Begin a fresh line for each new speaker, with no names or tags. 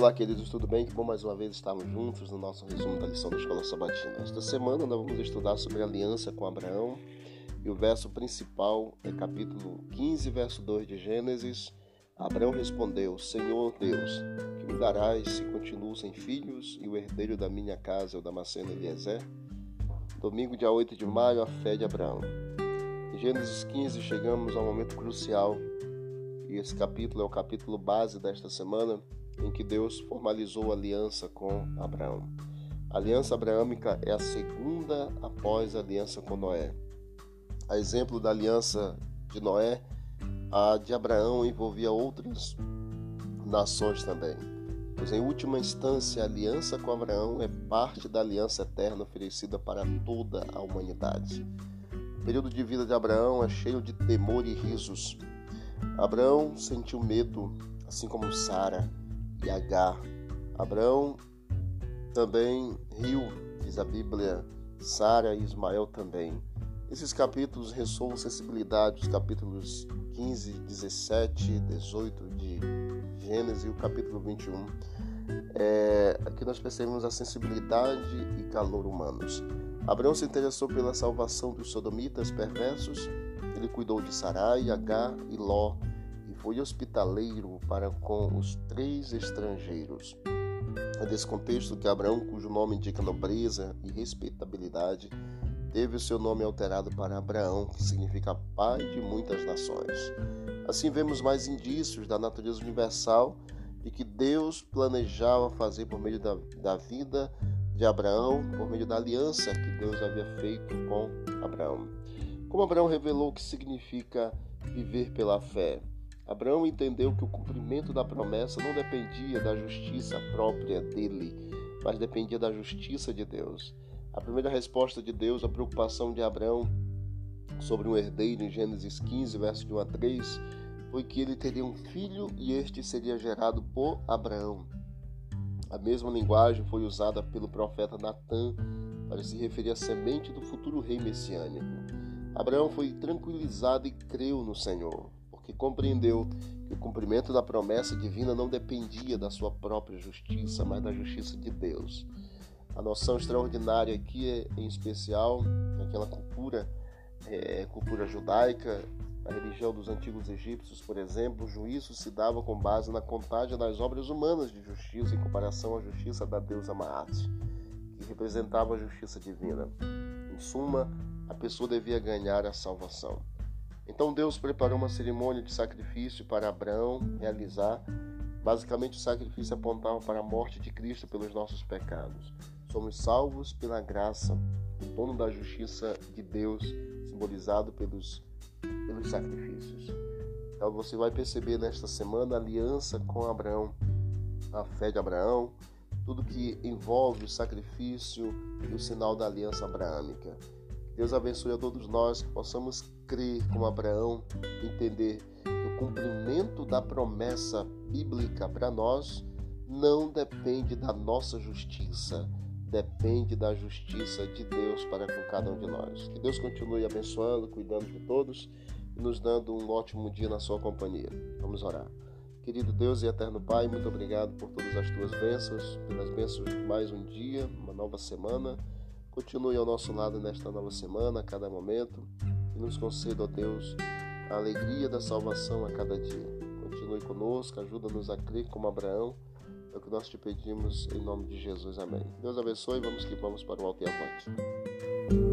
Olá, queridos, tudo bem? Que bom mais uma vez estarmos juntos no nosso resumo da lição da Escola Sabatina. Esta semana nós vamos estudar sobre a aliança com Abraão e o verso principal é capítulo 15, verso 2 de Gênesis. Abraão respondeu: Senhor Deus, que me darás se continuo sem filhos e o herdeiro da minha casa é o Damasceno Eliezer? Domingo, dia 8 de maio, a fé de Abraão. Em Gênesis 15 chegamos a um momento crucial e esse capítulo é o capítulo base desta semana em que Deus formalizou a aliança com Abraão. A aliança abraâmica é a segunda após a aliança com Noé. A exemplo da aliança de Noé, a de Abraão envolvia outras nações também. Pois, em última instância, a aliança com Abraão é parte da aliança eterna oferecida para toda a humanidade. O período de vida de Abraão é cheio de temor e risos. Abraão sentiu medo, assim como Sara, e Agar. Abraão também riu, diz a Bíblia, Sara e Ismael também. Esses capítulos ressoam sensibilidade, os capítulos 15, 17, 18 de Gênesis e o capítulo 21. É, aqui nós percebemos a sensibilidade e calor humanos. Abraão se interessou pela salvação dos sodomitas perversos, ele cuidou de Sarai, Agar e Ló, foi hospitaleiro para com os três estrangeiros. É desse contexto que Abraão, cujo nome indica nobreza e respeitabilidade, teve o seu nome alterado para Abraão, que significa pai de muitas nações. Assim vemos mais indícios da natureza universal e que Deus planejava fazer por meio da, da vida de Abraão, por meio da aliança que Deus havia feito com Abraão. Como Abraão revelou o que significa viver pela fé? Abraão entendeu que o cumprimento da promessa não dependia da justiça própria dele, mas dependia da justiça de Deus. A primeira resposta de Deus à preocupação de Abraão sobre um herdeiro em Gênesis 15, verso de 1 a 3, foi que ele teria um filho e este seria gerado por Abraão. A mesma linguagem foi usada pelo profeta Natã para se referir à semente do futuro rei messiânico. Abraão foi tranquilizado e creu no Senhor que compreendeu que o cumprimento da promessa divina não dependia da sua própria justiça, mas da justiça de Deus. A noção extraordinária aqui é, em especial, naquela cultura, é, cultura judaica, a religião dos antigos egípcios, por exemplo, o juízo se dava com base na contagem das obras humanas de justiça em comparação à justiça da deusa Maat, que representava a justiça divina. Em suma, a pessoa devia ganhar a salvação. Então Deus preparou uma cerimônia de sacrifício para Abraão realizar. Basicamente, o sacrifício apontava para a morte de Cristo pelos nossos pecados. Somos salvos pela graça, o dono da justiça de Deus, simbolizado pelos, pelos sacrifícios. Então você vai perceber nesta semana a aliança com Abraão, a fé de Abraão, tudo que envolve o sacrifício e o sinal da aliança abraâmica. Deus abençoe a todos nós que possamos crer como Abraão, entender que o cumprimento da promessa bíblica para nós não depende da nossa justiça, depende da justiça de Deus para com cada um de nós. Que Deus continue abençoando, cuidando de todos e nos dando um ótimo dia na sua companhia. Vamos orar. Querido Deus e eterno Pai, muito obrigado por todas as tuas bênçãos, pelas bênçãos de mais um dia, uma nova semana. Continue ao nosso lado nesta nova semana, a cada momento, e nos conceda, ó Deus, a alegria da salvação a cada dia. Continue conosco, ajuda-nos a crer como Abraão. É o que nós te pedimos em nome de Jesus. Amém. Deus abençoe. Vamos que vamos para o alto e avante.